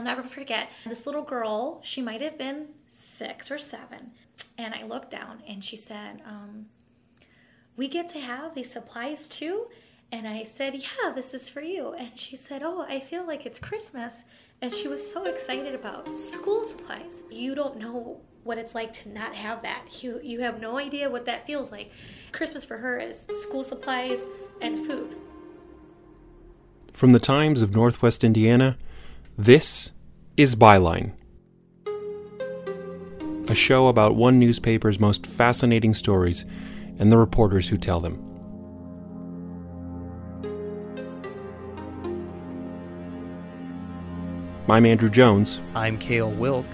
I'll never forget this little girl, she might have been six or seven. And I looked down and she said, um, We get to have these supplies too? And I said, Yeah, this is for you. And she said, Oh, I feel like it's Christmas. And she was so excited about school supplies. You don't know what it's like to not have that. You you have no idea what that feels like. Christmas for her is school supplies and food. From the Times of Northwest Indiana, this is Byline. A show about one newspaper's most fascinating stories and the reporters who tell them. I'm Andrew Jones. I'm Cale Wilk.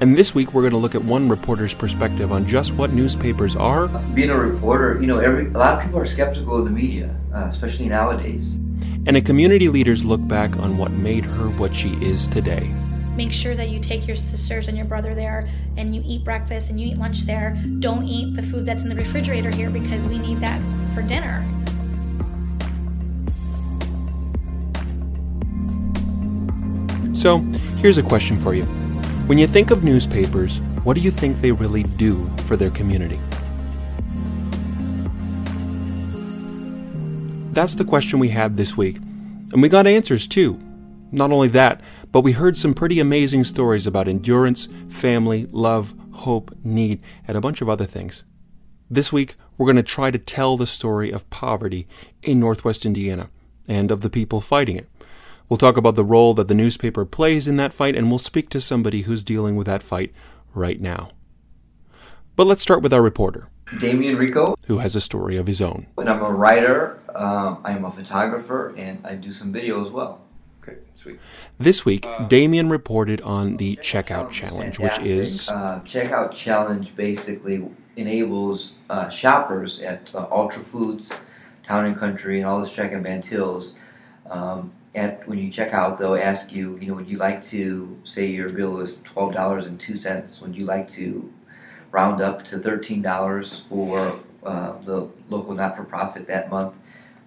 And this week we're going to look at one reporter's perspective on just what newspapers are. Being a reporter, you know, every a lot of people are skeptical of the media, uh, especially nowadays. And a community leader's look back on what made her what she is today. Make sure that you take your sisters and your brother there and you eat breakfast and you eat lunch there. Don't eat the food that's in the refrigerator here because we need that for dinner. So, here's a question for you. When you think of newspapers, what do you think they really do for their community? That's the question we had this week. And we got answers too. Not only that, but we heard some pretty amazing stories about endurance, family, love, hope, need, and a bunch of other things. This week, we're going to try to tell the story of poverty in Northwest Indiana and of the people fighting it. We'll talk about the role that the newspaper plays in that fight, and we'll speak to somebody who's dealing with that fight right now. But let's start with our reporter, Damian Rico, who has a story of his own. and I'm a writer. Um, I'm a photographer, and I do some video as well. Okay, sweet. This week, Damien reported on the Checkout Challenge, which is uh, checkout challenge. Basically, enables uh, shoppers at uh, Ultra Foods, Town and Country, and all the Strack and Van Tils. Um, at when you check out, they'll ask you, you know, would you like to say your bill is twelve dollars and two cents? Would you like to round up to thirteen dollars for uh, the local not-for-profit that month?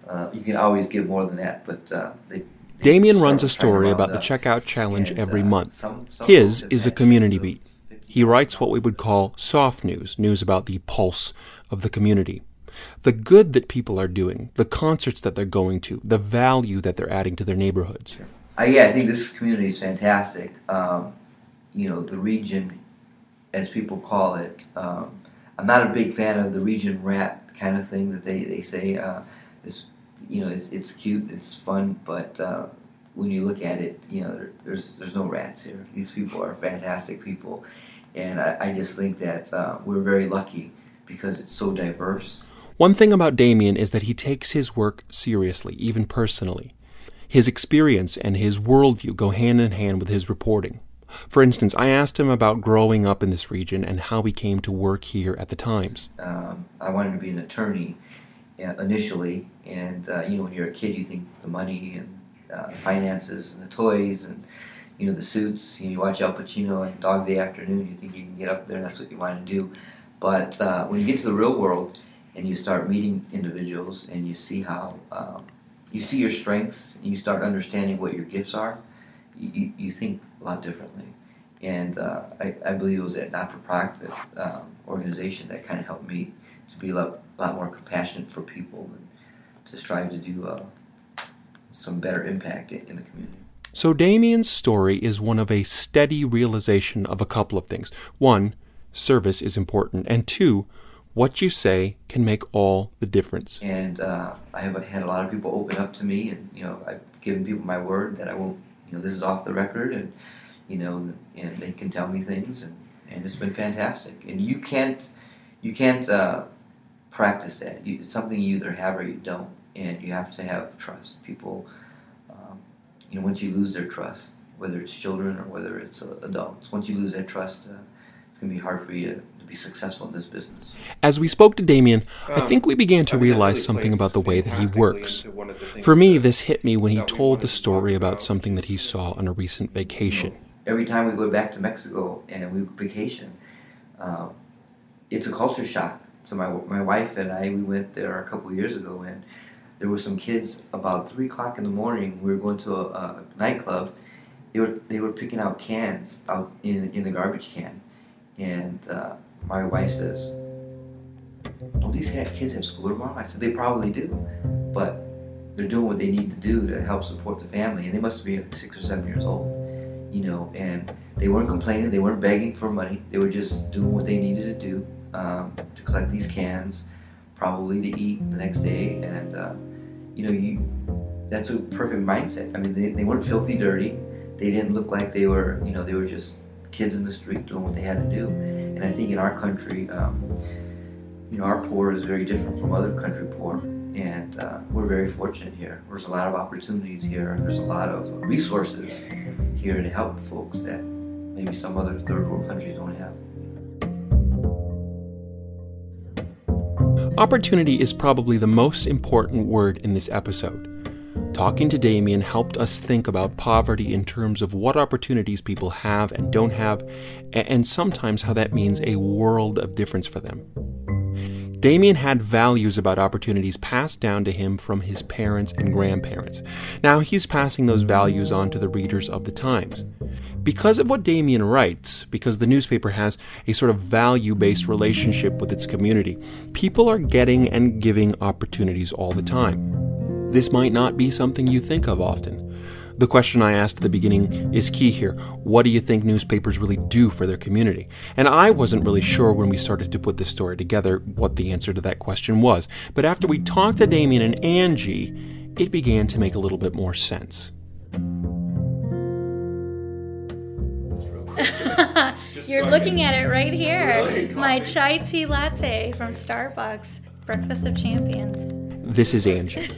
Uh, you can always give more than that, but uh, they. Damien runs a story about the. Checkout Challenge And, every uh, month. some- some His is a community beat. He writes what we would call soft news, news about the pulse of the community. The good that people are doing, the concerts that they're going to, the value that they're adding to their neighborhoods. Uh, yeah, I think this community is fantastic. Um, you know, the region, as people call it, um, I'm not a big fan of the region rat kind of thing that they, they say. Uh, this, you know, it's, it's cute, it's fun, but uh, when you look at it, you know, there, there's there's no rats here. These people are fantastic people, and I, I just think that uh, we're very lucky because it's so diverse. One thing about Damien is that he takes his work seriously, even personally. His experience and his worldview go hand in hand with his reporting. For instance, I asked him about growing up in this region and how he came to work here at the Times. um, I wanted to be an attorney uh, initially, and uh, you know when you're a kid, you think the money and uh, the finances and the toys and you know the suits. You, know, you watch Al Pacino and Dog Day Afternoon, you think you can get up there, and that's what you want to do. But uh, when you get to the real world and you start meeting individuals and you see how um, you see your strengths and you start understanding what your gifts are, you, you, think a lot differently. And uh, I, I believe it was a not-for-profit um, organization that kind of helped me to be a lot, lot more compassionate for people and to strive to do uh, some better impact in, in the community. So Damien's story is one of a steady realization of a couple of things. One, service is important, and two, what you say can make all the difference. And uh, I have had a lot of people open up to me, and you know, I've given people my word that I won't, you know, this is off the record, and you know, and they can tell me things, and, and it's been fantastic. And you can't, you can't uh, practice that. You, it's something you either have or you don't, and you have to have trust. People, um, you know, once you lose their trust, whether it's children or whether it's uh, adults, once you lose that trust, uh, it's going to be hard for you be successful in this business. As we spoke to Damien, I Um, think we began to I mean, realize really something about the way that he works. into one of the things For me, this hit me when he told the story about about. something that he saw on a recent vacation. every time we go back to Mexico and we vacation, um, it's a culture shock. So my my wife and I we went there a couple of years ago and there were some kids about three o'clock in the morning. We were going to a, a nightclub, they were they were picking out cans out in in the garbage can, and uh, my wife says, "Don't these kids have school tomorrow?" I said, "They probably do, but they're doing what they need to do to help support the family, and they must be like six or seven years old, you know, and." They weren't complaining. They weren't begging for money. They were just doing what they needed to do um, to collect these cans, probably to eat the next day. And uh, you know, you that's a perfect mindset. I mean, they, they weren't filthy dirty. They didn't look like they were, you know, they were just kids in the street doing what they had to do. And I think in our country, um, you know, our poor is very different from other country poor. And uh, we're very fortunate here. There's a lot of opportunities here. There's a lot of resources here to help folks that maybe some other third world countries don't have. Opportunity is probably the most important word in this episode. Talking to Damien helped us think about poverty in terms of what opportunities people have and don't have, and sometimes how that means a world of difference for them. Damien had values about opportunities passed down to him from his parents and grandparents. Now he's passing those values on to the readers of the Times. Because of what Damien writes, because the newspaper has a sort of value based relationship with its community, people are getting and giving opportunities all the time. This might not be something you think of often. The question I asked at the beginning is key here. What do you think newspapers really do for their community? And I wasn't really sure when we started to put this story together what the answer to that question was. But after we talked to Damien and Angie, it began to make a little bit more sense. You're looking at it right here. My chai tea latte from Starbucks, Breakfast of Champions. This is Angie.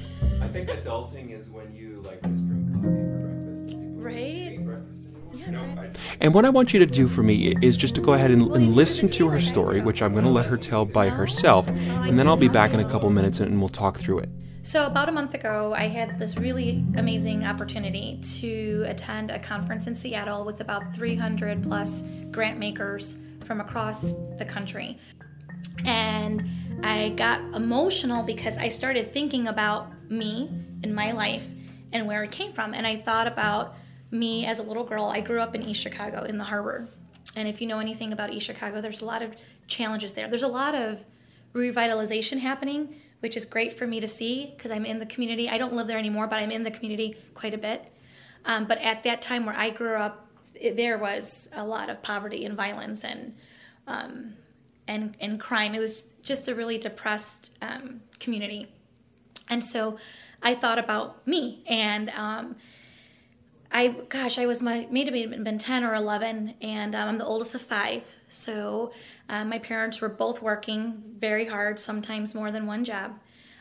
I think adulting is when you like just drink coffee for breakfast. and people Right? breakfast anymore. Yeah, You know, right. I- And what I want you to do for me is just to go ahead and, Well, and listen to her story, right which I'm going to let her tell by No? herself, and then I'll be back in a couple minutes and we'll talk through it. So, about a month ago, I had this really amazing opportunity to attend a conference in Seattle with about 300 plus grant makers from across the country. And I got emotional because I started thinking about me in my life and where it came from. And I thought about me as a little girl. I grew up in East Chicago in the harbor. And if you know anything about East Chicago, there's a lot of challenges there. There's a lot of revitalization happening, which is great for me to see because I'm in the community. I don't live there anymore, but I'm in the community quite a bit. Um, but at that time where I grew up, it, there was a lot of poverty and violence and um, and and crime. It was just a really depressed um, community, and so I thought about me and. Um, I gosh, I was my been been ten or eleven, and um, I'm the oldest of five. So um, my parents were both working very hard, sometimes more than one job,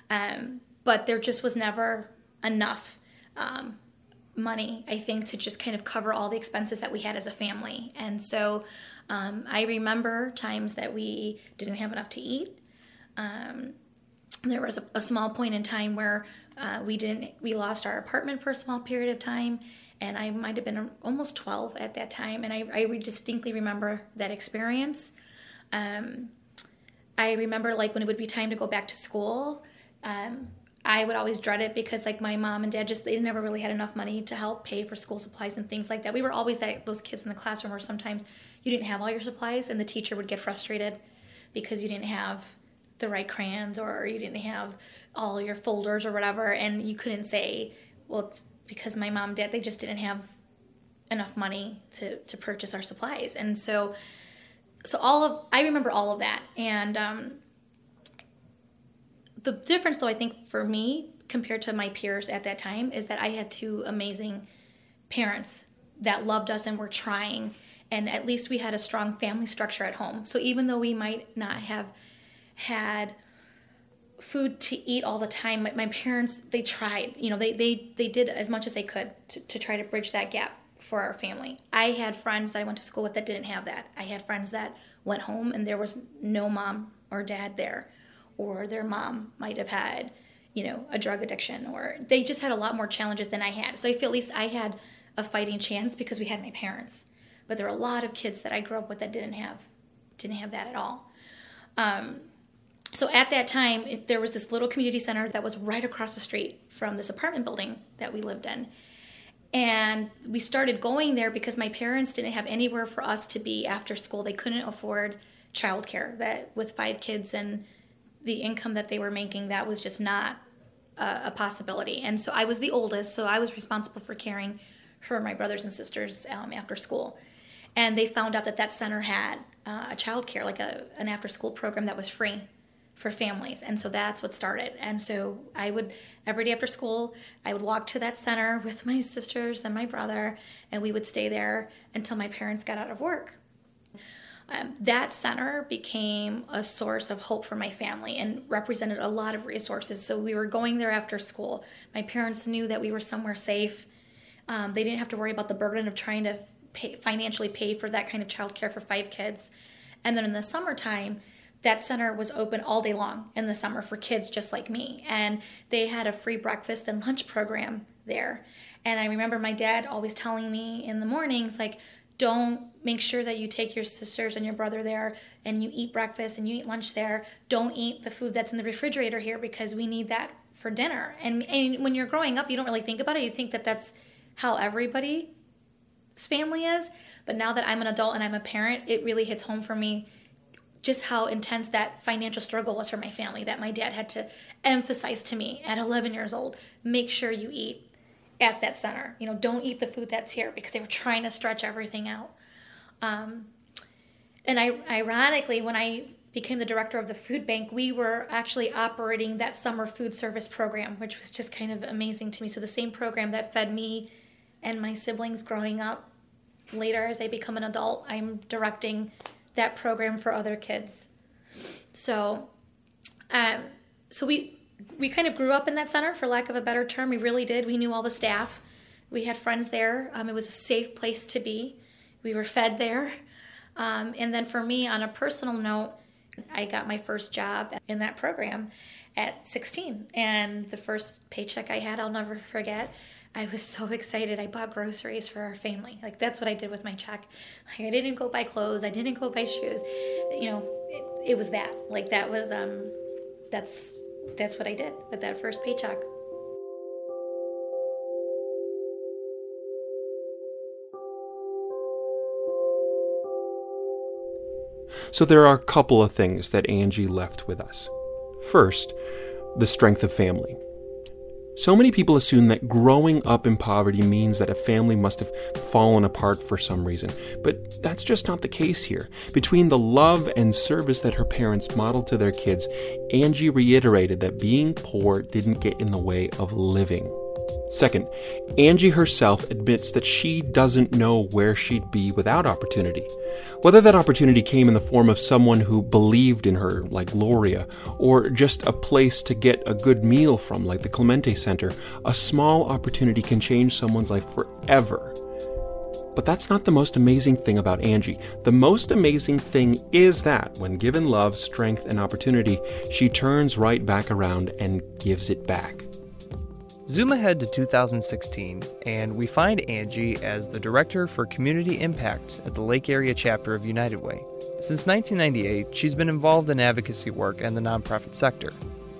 um, but there just was never enough um, money, I think, to just kind of cover all the expenses that we had as a family. And so um, I remember times that we didn't have enough to eat. Um, there was a, a small point in time where uh, we didn't we lost our apartment for a small period of time and i might have been almost 12 at that time and i, I distinctly remember that experience um, i remember like when it would be time to go back to school um, i would always dread it because like my mom and dad just they never really had enough money to help pay for school supplies and things like that. We were always that those kids in the classroom where sometimes you didn't have all your supplies and the teacher would get frustrated because you didn't have the right crayons or you didn't have all your folders or whatever. And you couldn't say well it's because my mom and dad they just didn't have enough money to to purchase our supplies. And so so all of i remember all of that. And um, the difference though i think for me compared to my peers at that time is that i had two amazing parents that loved us and were trying and at least we had a strong family structure at home. So even though we might not have had food to eat all the time my, my parents they tried you know they, they they did as much as they could to, to try to bridge that gap for our family. I had friends that i went to school with that didn't have that. I had friends that went home and there was no mom or dad there or their mom might have had you know a drug addiction or they just had a lot more challenges than i had so i feel at least i had a fighting chance because we had my parents but there were a lot of kids that i grew up with that didn't have didn't have that at all um, so at that time it, there was this little community center that was right across the street from this apartment building that we lived in And we started going there because my parents didn't have anywhere for us to be after school. They couldn't afford childcare. That with five kids and the income that they were making, that was just not a, a possibility. And so I was the oldest, so I was responsible for caring for my brothers and sisters um, after school. And they found out that that center had uh, a childcare, like a an after school program that was free for families. And so that's what started. And so I would, every day after school, I would walk to that center with my sisters and my brother, and we would stay there until my parents got out of work. Um, that center became a source of hope for my family and represented a lot of resources. So we were going there after school. My parents knew that we were somewhere safe. Um, they didn't have to worry about the burden of trying to pay, financially pay for that kind of childcare for five kids. And then in the summertime, that center was open all day long in the summer for kids just like me. And they had a free breakfast and lunch program there. And I remember my dad always telling me in the mornings, like, don't make sure that you take your sisters and your brother there and you eat breakfast and you eat lunch there. Don't eat the food that's in the refrigerator here because we need that for dinner. And, and when you're growing up, you don't really think about it. You think that that's how everybody's family is. But now that I'm an adult and I'm a parent, it really hits home for me just how intense that financial struggle was for my family that my dad had to emphasize to me at 11 years old make sure you eat at that center you know don't eat the food that's here because they were trying to stretch everything out um, and I, ironically when i became the director of the food bank we were actually operating that summer food service program which was just kind of amazing to me so the same program that fed me and my siblings growing up later as i become an adult i'm directing that program for other kids. So, um, so we we kind of grew up in that center, for lack of a better term. We really did. We knew all the staff. We had friends there. Um, it was a safe place to be. We were fed there. Um, and then for me, on a personal note, I got my first job in that program at 16. And the first paycheck I had, I'll never forget. I was so excited. I bought groceries for our family. Like that's what I did with my check. Like I didn't go buy clothes. I didn't go buy shoes. You know, it, it was that. Like that was um that's that's what I did with that first paycheck. So there are a couple of things that Angie left with us. First, the strength of family. So many people assume that growing up in poverty means that a family must have fallen apart for some reason, but that's just not the case here. Between the love and service that her parents modeled to their kids, Angie reiterated that being poor didn't get in the way of living. Second, Angie herself admits that she doesn't know where she'd be without opportunity. Whether that opportunity came in the form of someone who believed in her, like Gloria, or just a place to get a good meal from, like the Clemente Center, a small opportunity can change someone's life forever. But that's not the most amazing thing about Angie. The most amazing thing is that, when given love, strength, and opportunity, she turns right back around and gives it back. Zoom ahead to 2016, and we find Angie as the Director for Community Impact at the Lake Area chapter of United Way. Since 1998, she's been involved in advocacy work and the nonprofit sector.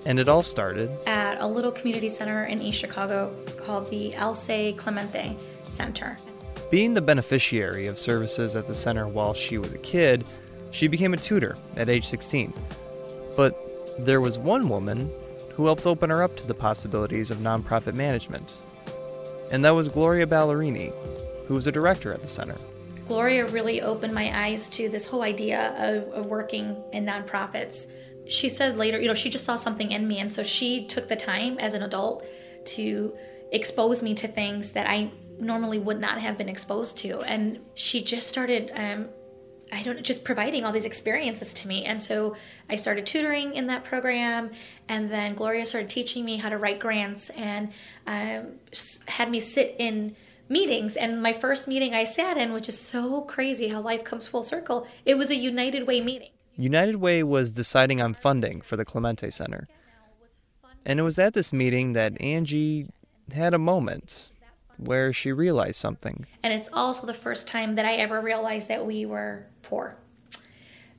And it all started at a little community center in East Chicago called the Alce Clemente Center. Being the beneficiary of services at the center while she was a kid, she became a tutor at age 16. But there was one woman who helped open her up to the possibilities of nonprofit management. And that was Gloria Ballerini, who was a director at the center. Gloria really opened my eyes to this whole idea of, of working in nonprofits. She said later, you know, she just saw something in me, and so she took the time as an adult to expose me to things that I normally would not have been exposed to. And she just started um, I don't just providing all these experiences to me. And so I started tutoring in that program, and then Gloria started teaching me how to write grants and um, had me sit in meetings. And my first meeting I sat in, which is so crazy how life comes full circle, it was a United Way meeting. United Way was deciding on funding for the Clemente Center. And it was at this meeting that Angie had a moment where she realized something. And it's also the first time that I ever realized that we were poor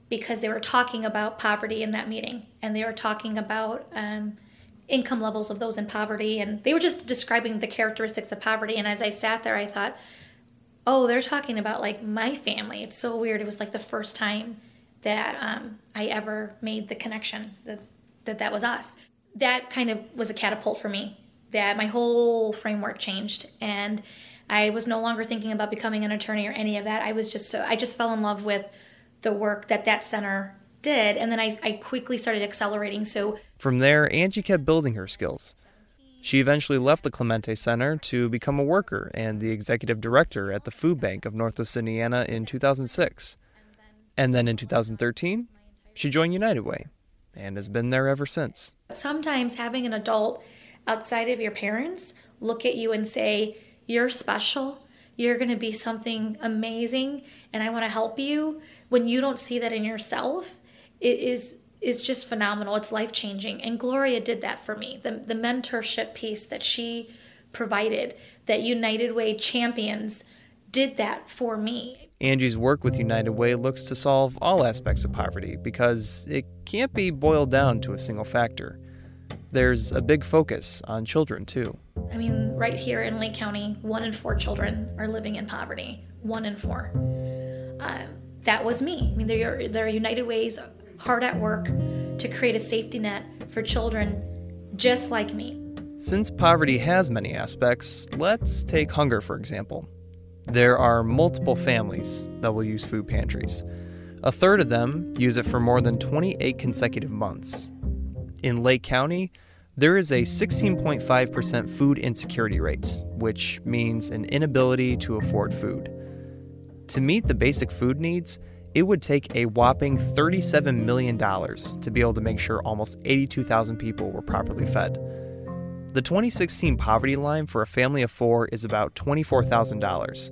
because they were talking about poverty in that meeting and they were talking about um, income levels of those in poverty and they were just describing the characteristics of poverty and as I sat there I thought oh they're talking about like my family. It's so weird. It was like the first time that um, I ever made the connection that, that that was us. That kind of was a catapult for me that my whole framework changed and I was no longer thinking about becoming an attorney or any of that. I was just so I just fell in love with the work that that center did, and then I, I quickly started accelerating. So from there, Angie kept building her skills. She eventually left the Clemente Center to become a worker and the executive director at the Food Bank of Northwest Indiana in 2006. And then in 2013, she joined United Way and has been there ever since. Sometimes having an adult outside of your parents look at you and say, You're special. You're going to be something amazing, and I want to help you. When you don't see that in yourself, it is is just phenomenal. It's life changing. And Gloria did that for me. The, the mentorship piece that she provided, that United Way champions did that for me. Angie's work with United Way looks to solve all aspects of poverty because it can't be boiled down to a single factor. There's a big focus on children, too. I mean, right here in Lake County, one in four children are living in poverty. One in four. Uh, that was me. I mean, there are, there are United Ways hard at work to create a safety net for children just like me. Since poverty has many aspects, let's take hunger for example. There are multiple families that will use food pantries. A third of them use it for more than 28 consecutive months. In Lake County, there is a 16.5% food insecurity rate, which means an inability to afford food. To meet the basic food needs, it would take a whopping $37 million to be able to make sure almost 82,000 people were properly fed. The 2016 poverty line for a family of four is about $24,000.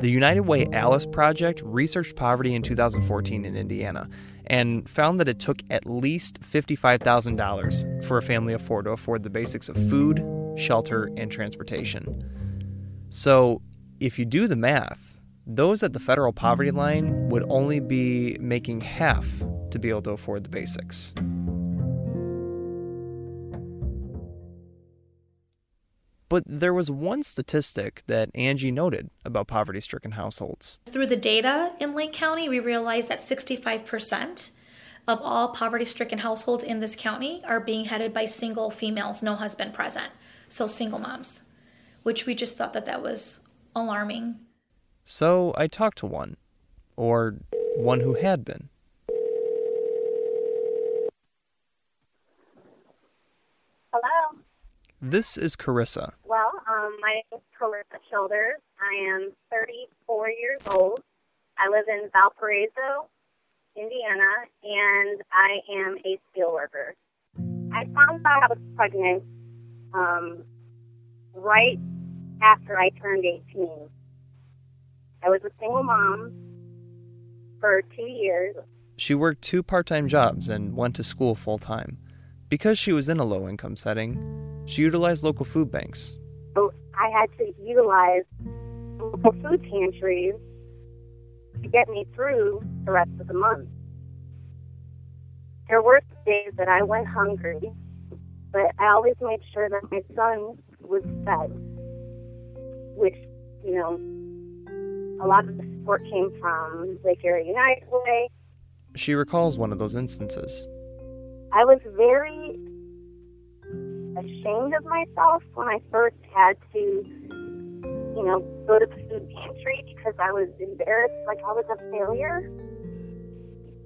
The United Way Alice Project researched poverty in 2014 in Indiana and found that it took at least $55,000 for a family of four to afford the basics of food, shelter, and transportation. So, if you do the math, those at the federal poverty line would only be making half to be able to afford the basics. But there was one statistic that Angie noted about poverty stricken households. Through the data in Lake County, we realized that 65% of all poverty stricken households in this county are being headed by single females, no husband present. So single moms, which we just thought that that was alarming. So I talked to one, or one who had been. This is Carissa. Well, um, my name is Carissa Childers. I am 34 years old. I live in Valparaiso, Indiana, and I am a steelworker. I found out I was pregnant um, right after I turned 18. I was a single mom for two years. She worked two part time jobs and went to school full time. Because she was in a low income setting, she utilized local food banks. So I had to utilize local food pantries to get me through the rest of the month. There were days that I went hungry, but I always made sure that my son was fed, which, you know, a lot of the support came from Lake Area United Way. She recalls one of those instances. I was very ashamed of myself when I first had to, you know, go to the food pantry because I was embarrassed, like I was a failure.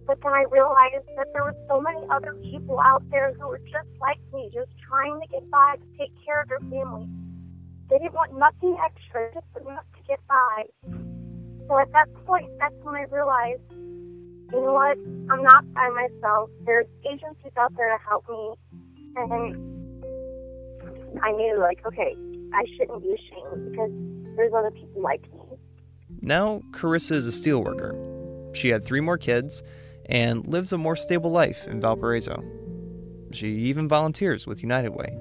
But then I realized that there were so many other people out there who were just like me, just trying to get by to take care of their family. They didn't want nothing extra, just enough to get by. So at that point, that's when I realized, you know what? I'm not by myself. There's agencies out there to help me. And I knew, like, okay, I shouldn't be ashamed because there's other people like me. Now, Carissa is a steelworker. She had three more kids and lives a more stable life in Valparaiso. She even volunteers with United Way.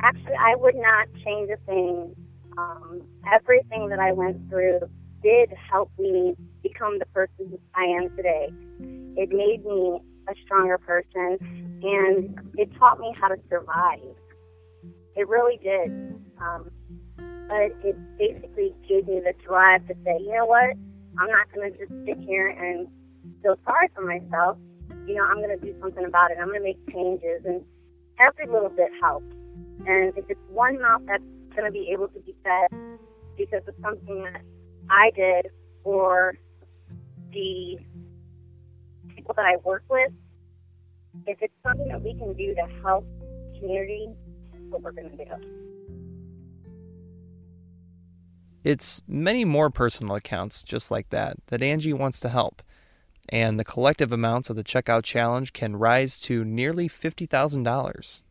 Actually, I would not change a thing. Um, everything that I went through did help me become the person I am today. It made me a stronger person, and it taught me how to survive. It really did. Um, but it basically gave me the drive to say, you know what? I'm not going to just sit here and feel sorry for myself. You know, I'm going to do something about it. I'm going to make changes, and every little bit helps. And if it's one mouth that's going to be able to be fed because of something that I did or the people that I work with, if it's something that we can do to help community, what we're going to do. It's many more personal accounts just like that that Angie wants to help. And the collective amounts of the checkout challenge can rise to nearly $50,000.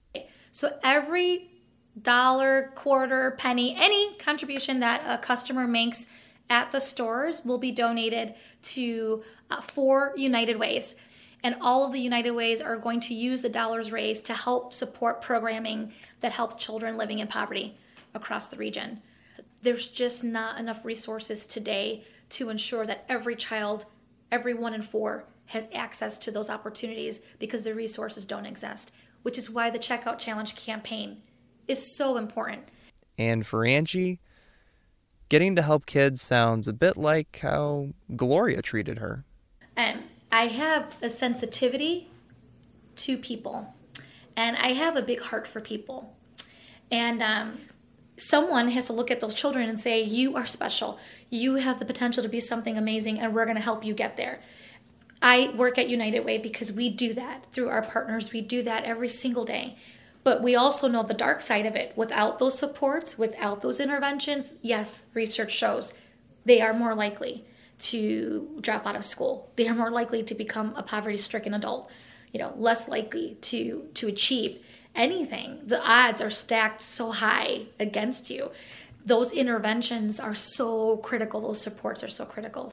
So every dollar, quarter, penny, any contribution that a customer makes at the stores will be donated to uh, four United Ways. And all of the United Ways are going to use the dollars raised to help support programming that helps children living in poverty across the region. So there's just not enough resources today to ensure that every child, every one in four, has access to those opportunities because the resources don't exist, which is why the Checkout Challenge campaign is so important. And for Angie, getting to help kids sounds a bit like how Gloria treated her. Um, I have a sensitivity to people, and I have a big heart for people. And um, someone has to look at those children and say, You are special. You have the potential to be something amazing, and we're going to help you get there. I work at United Way because we do that through our partners. We do that every single day. But we also know the dark side of it. Without those supports, without those interventions, yes, research shows they are more likely to drop out of school. They are more likely to become a poverty-stricken adult. You know, less likely to to achieve anything. The odds are stacked so high against you. Those interventions are so critical. Those supports are so critical.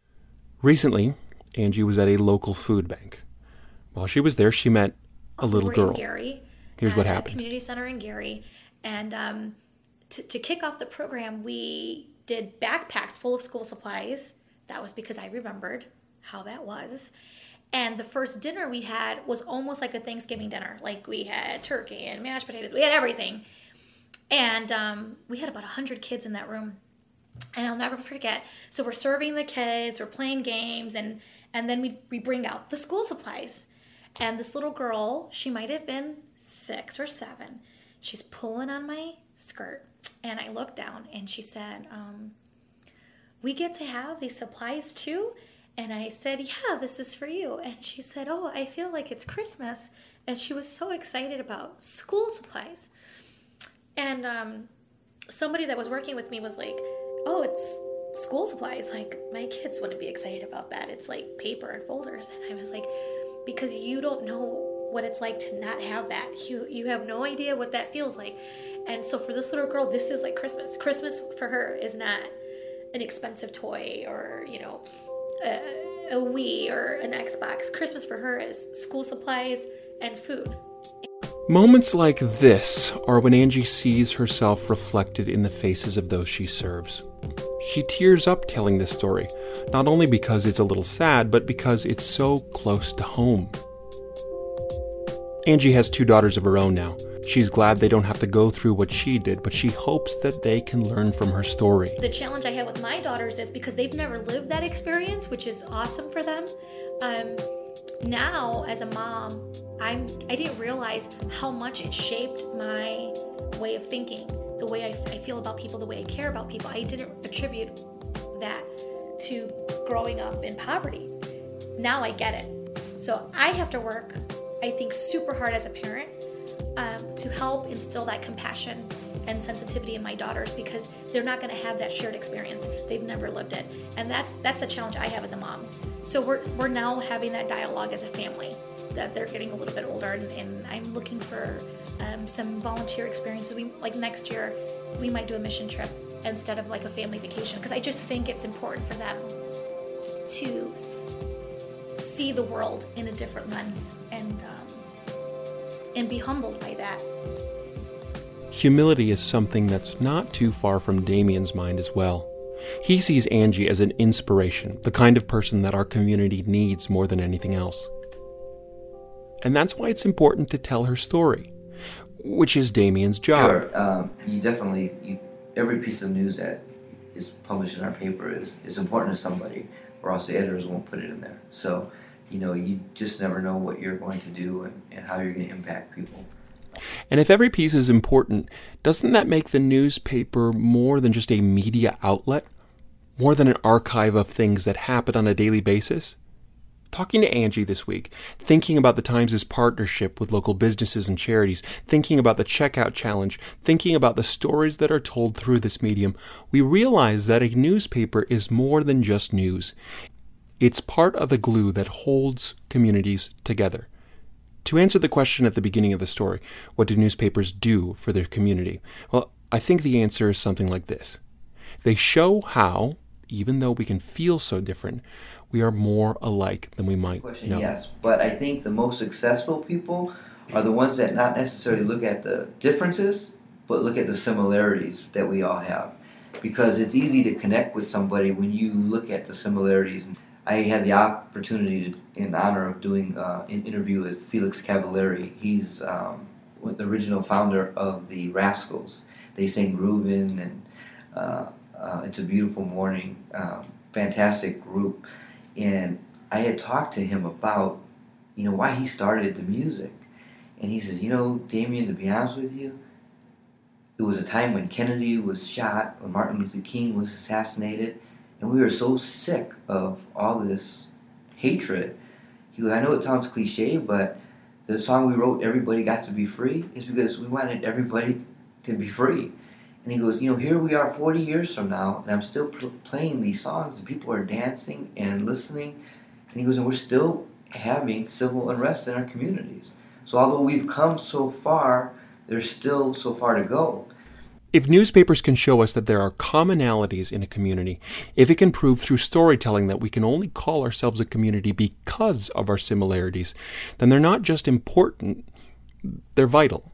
Recently, Angie was at a local food bank. While she was there, she met a little girl. Gary. Here's what happened. Community center in Gary, and um, to, to kick off the program, we did backpacks full of school supplies. That was because I remembered how that was. And the first dinner we had was almost like a Thanksgiving dinner. Like we had turkey and mashed potatoes, we had everything. And um, we had about 100 kids in that room. And I'll never forget. So we're serving the kids, we're playing games, and, and then we, we bring out the school supplies. And this little girl, she might have been six or seven, she's pulling on my skirt. And I looked down and she said, um, We get to have these supplies too? And I said, Yeah, this is for you. And she said, Oh, I feel like it's Christmas. And she was so excited about school supplies. And um, somebody that was working with me was like, Oh, it's school supplies. Like, my kids wouldn't be excited about that. It's like paper and folders. And I was like, Because you don't know what it's like to not have that. You you have no idea what that feels like. And so for this little girl, this is like Christmas. Christmas for her is not an expensive toy or, you know, a, a Wii or an Xbox. Christmas for her is school supplies and food. Moments like this are when Angie sees herself reflected in the faces of those she serves. She tears up telling this story, not only because it's a little sad, but because it's so close to home. Angie has two daughters of her own now. She's glad they don't have to go through what she did, but she hopes that they can learn from her story. The challenge I have with my daughters is because they've never lived that experience, which is awesome for them. Um, now, as a mom, I'm I didn't realize how much it shaped my way of thinking, the way I, I feel about people, the way I care about people. I didn't attribute that to growing up in poverty. Now I get it. So I have to work, I think, super hard as a parent um, to help instill that compassion and sensitivity in my daughters because they're not going to have that shared experience. They've never lived it, and that's that's the challenge I have as a mom. So we're we're now having that dialogue as a family. That they're getting a little bit older, and, and I'm looking for um, some volunteer experiences. We like next year, we might do a mission trip instead of like a family vacation because I just think it's important for them to see the world in a different lens and um, and be humbled by that. Humility is something that's not too far from Damien's mind as well. He sees Angie as an inspiration, the kind of person that our community needs more than anything else. And that's why it's important to tell her story, which is Damien's job. Sure. Um, you definitely, you, every piece of news that is published in our paper is, is important to somebody, or else the editors won't put it in there. So, you know, you just never know what you're going to do and, and how you're going to impact people. And if every piece is important, doesn't that make the newspaper more than just a media outlet? More than an archive of things that happen on a daily basis? Talking to Angie this week, thinking about the Times' partnership with local businesses and charities, thinking about the checkout challenge, thinking about the stories that are told through this medium, we realize that a newspaper is more than just news. It's part of the glue that holds communities together. To answer the question at the beginning of the story, what do newspapers do for their community? Well, I think the answer is something like this They show how, even though we can feel so different, we are more alike than we might Question, know. yes. But I think the most successful people are the ones that not necessarily look at the differences, but look at the similarities that we all have. Because it's easy to connect with somebody when you look at the similarities. I had the opportunity to, in honor of doing uh, an interview with Felix Cavaliere. He's um, the original founder of the Rascals. They sang Groovin' and uh, uh, It's a Beautiful Morning. Um, fantastic group. And I had talked to him about, you know, why he started the music. And he says, you know, Damien, to be honest with you, it was a time when Kennedy was shot, when Martin Luther King was assassinated, and we were so sick of all this hatred. He goes, I know it sounds cliche, but the song we wrote, Everybody Got to Be Free, is because we wanted everybody to be free. And he goes, you know, here we are 40 years from now, and I'm still pl- playing these songs, and people are dancing and listening. And he goes, and we're still having civil unrest in our communities. So although we've come so far, there's still so far to go. If newspapers can show us that there are commonalities in a community, if it can prove through storytelling that we can only call ourselves a community because of our similarities, then they're not just important, they're vital.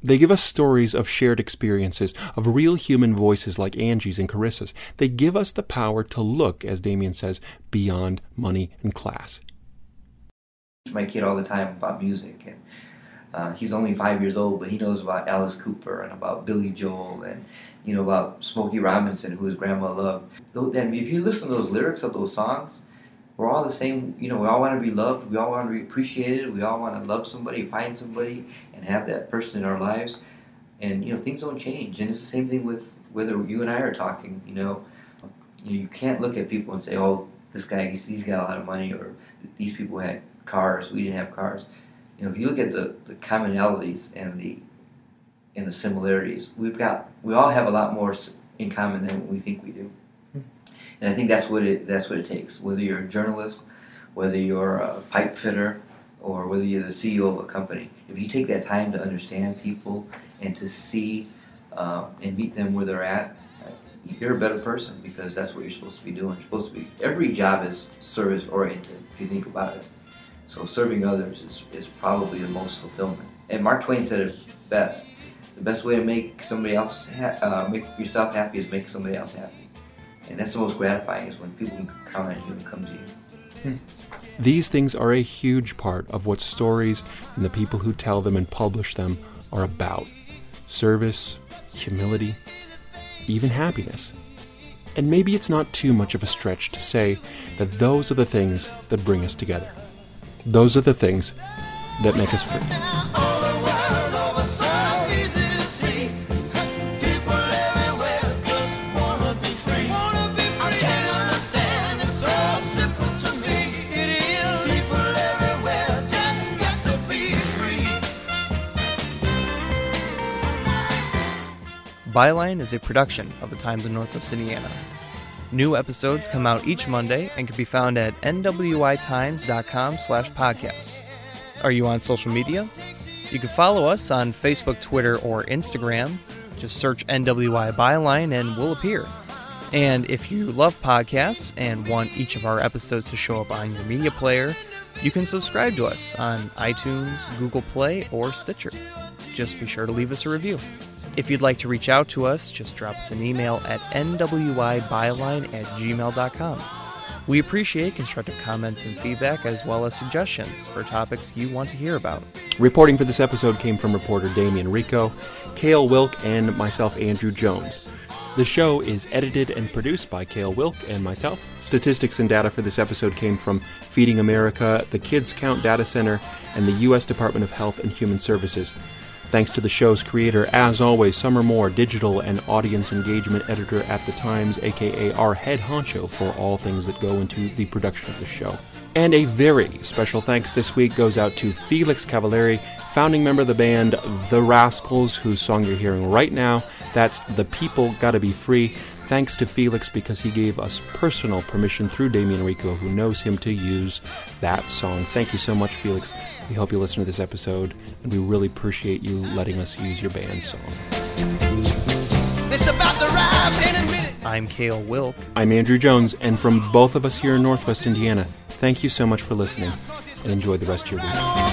They give us stories of shared experiences, of real human voices like Angie's and Carissa's. They give us the power to look, as Damien says, beyond money and class. my kid all the time about music and uh, he's only five years old but he knows about alice cooper and about billy joel and you know about smokey robinson who his grandma loved. Then if you listen to those lyrics of those songs we're all the same you know we all want to be loved we all want to be appreciated we all want to love somebody find somebody and have that person in our lives. And you know things don't change and it's the same thing with whether you and i are talking you know. You, can't look at people and say oh this guy he's got a lot of money or these people had cars we didn't have cars you know if you look at the, the commonalities and the and the similarities we've got we all have a lot more in common than we think we do. And i think that's what it that's what it takes. Whether you're a journalist whether you're a pipe fitter or whether you're the ceo of a company if you take that time to understand people and to see uh, and meet them where they're at uh, you're a better person because that's what you're supposed to be doing. You're supposed to be every job is service oriented if you think about it so serving others is, is probably the most fulfillment. And Mark Twain said it best: the best way to make somebody else ha- uh, make yourself happy is make somebody else happy. And that's the most gratifying is when people can count on you and come to you. These things are a huge part of what stories and the people who tell them and publish them are about service, humility, even happiness. And maybe it's not too much of a stretch to say that those are the things that bring us together. Those are the things that make us free. Byline is a production of the Times of Northwest Indiana. New episodes come out each Monday and can be found at nwitimes.com slash podcasts. Are you on social media? You can follow us on Facebook, Twitter, or Instagram. Just search NWI Byline and we'll appear. And if you love podcasts and want each of our episodes to show up on your media player, you can subscribe to us on iTunes, Google Play, or Stitcher. Just be sure to leave us a review. If you'd like to reach out to us, just drop us an email at nwIbyline at gmail.com. We appreciate constructive comments and feedback as well as suggestions for topics you want to hear about. Reporting for this episode came from reporter Damian Rico, Kale Wilk, and myself, Andrew Jones. The show is edited and produced by Kale Wilk and myself. Statistics and data for this episode came from Feeding America, the Kids Count Data Center, and the U.S. Department of Health and Human Services. Thanks to the show's creator, as always, Summer Moore, digital and audience engagement editor at The Times, aka our head honcho for all things that go into the production of the show. And a very special thanks this week goes out to Felix Cavaliere, founding member of the band The Rascals, whose song you're hearing right now. That's The People Gotta Be Free. Thanks to Felix because he gave us personal permission through Damian Rico, who knows him, to use that song. Thank you so much, Felix. We hope you listen to this episode, and we really appreciate you letting us use your band's song. It's about to rise in a minute. I'm Kale Wilk. I'm Andrew Jones, and from both of us here in Northwest Indiana, thank you so much for listening, and enjoy the rest of your week.